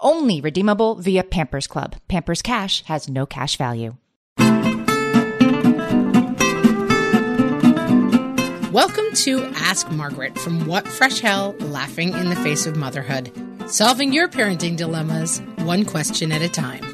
Only redeemable via Pampers Club. Pampers Cash has no cash value. Welcome to Ask Margaret from What Fresh Hell Laughing in the Face of Motherhood. Solving your parenting dilemmas one question at a time.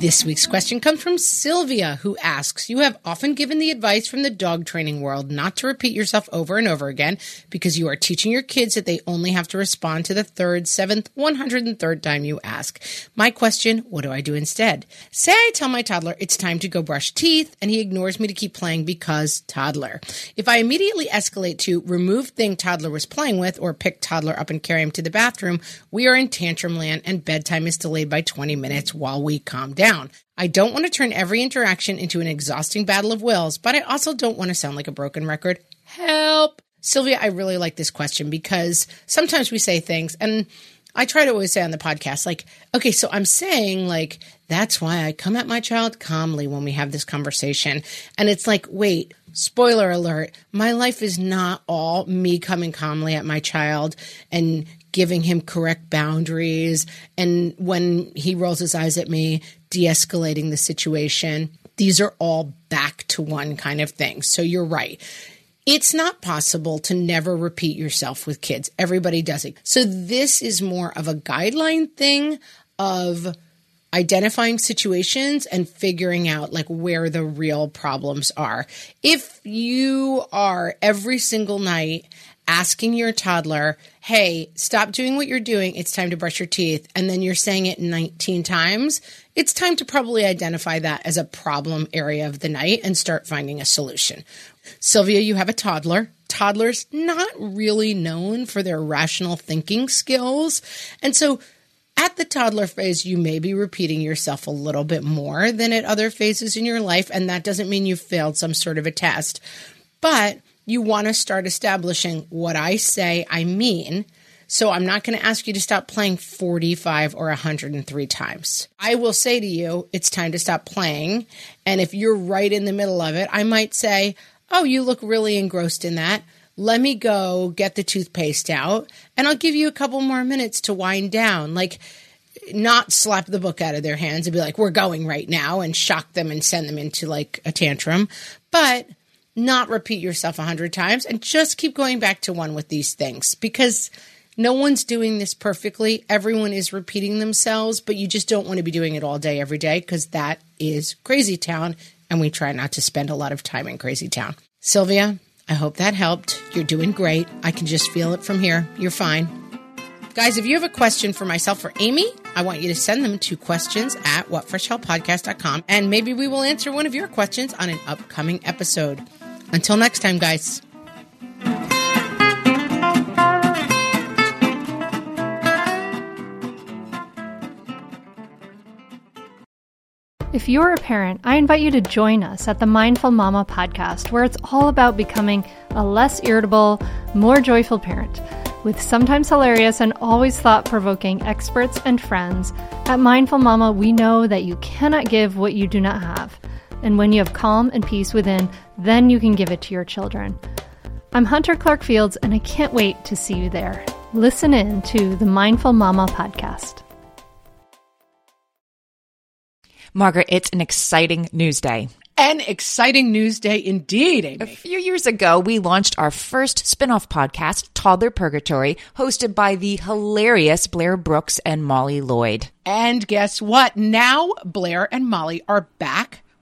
This week's question comes from Sylvia, who asks You have often given the advice from the dog training world not to repeat yourself over and over again because you are teaching your kids that they only have to respond to the third, seventh, 103rd time you ask. My question What do I do instead? Say I tell my toddler it's time to go brush teeth, and he ignores me to keep playing because toddler. If I immediately escalate to remove thing toddler was playing with or pick toddler up and carry him to the bathroom, we are in tantrum land and bedtime is delayed by 20 minutes while we calm down down. I don't want to turn every interaction into an exhausting battle of wills, but I also don't want to sound like a broken record. Help! Sylvia, I really like this question because sometimes we say things and I try to always say on the podcast, like, okay, so I'm saying, like, that's why I come at my child calmly when we have this conversation. And it's like, wait, spoiler alert, my life is not all me coming calmly at my child and giving him correct boundaries. And when he rolls his eyes at me, de escalating the situation. These are all back to one kind of thing. So you're right. It's not possible to never repeat yourself with kids. Everybody does it. So this is more of a guideline thing of identifying situations and figuring out like where the real problems are. If you are every single night asking your toddler, hey, stop doing what you're doing. It's time to brush your teeth. And then you're saying it 19 times. It's time to probably identify that as a problem area of the night and start finding a solution. Sylvia, you have a toddler. Toddlers not really known for their rational thinking skills. And so at the toddler phase, you may be repeating yourself a little bit more than at other phases in your life. And that doesn't mean you failed some sort of a test. But you want to start establishing what I say I mean. So I'm not going to ask you to stop playing 45 or 103 times. I will say to you, it's time to stop playing. And if you're right in the middle of it, I might say, Oh, you look really engrossed in that. Let me go get the toothpaste out and I'll give you a couple more minutes to wind down. Like, not slap the book out of their hands and be like, we're going right now and shock them and send them into like a tantrum. But not repeat yourself a hundred times and just keep going back to one with these things because no one's doing this perfectly. Everyone is repeating themselves, but you just don't want to be doing it all day, every day, because that is crazy town. And we try not to spend a lot of time in crazy town. Sylvia, I hope that helped. You're doing great. I can just feel it from here. You're fine. Guys, if you have a question for myself or Amy, I want you to send them to questions at whatfreshhellpodcast.com and maybe we will answer one of your questions on an upcoming episode. Until next time, guys. If you're a parent, I invite you to join us at the Mindful Mama podcast, where it's all about becoming a less irritable, more joyful parent. With sometimes hilarious and always thought provoking experts and friends, at Mindful Mama, we know that you cannot give what you do not have. And when you have calm and peace within, then you can give it to your children. I'm Hunter Clark Fields, and I can't wait to see you there. Listen in to the Mindful Mama podcast. Margaret, it's an exciting news day. An exciting news day indeed, Amy. A few years ago, we launched our first spin off podcast, Toddler Purgatory, hosted by the hilarious Blair Brooks and Molly Lloyd. And guess what? Now Blair and Molly are back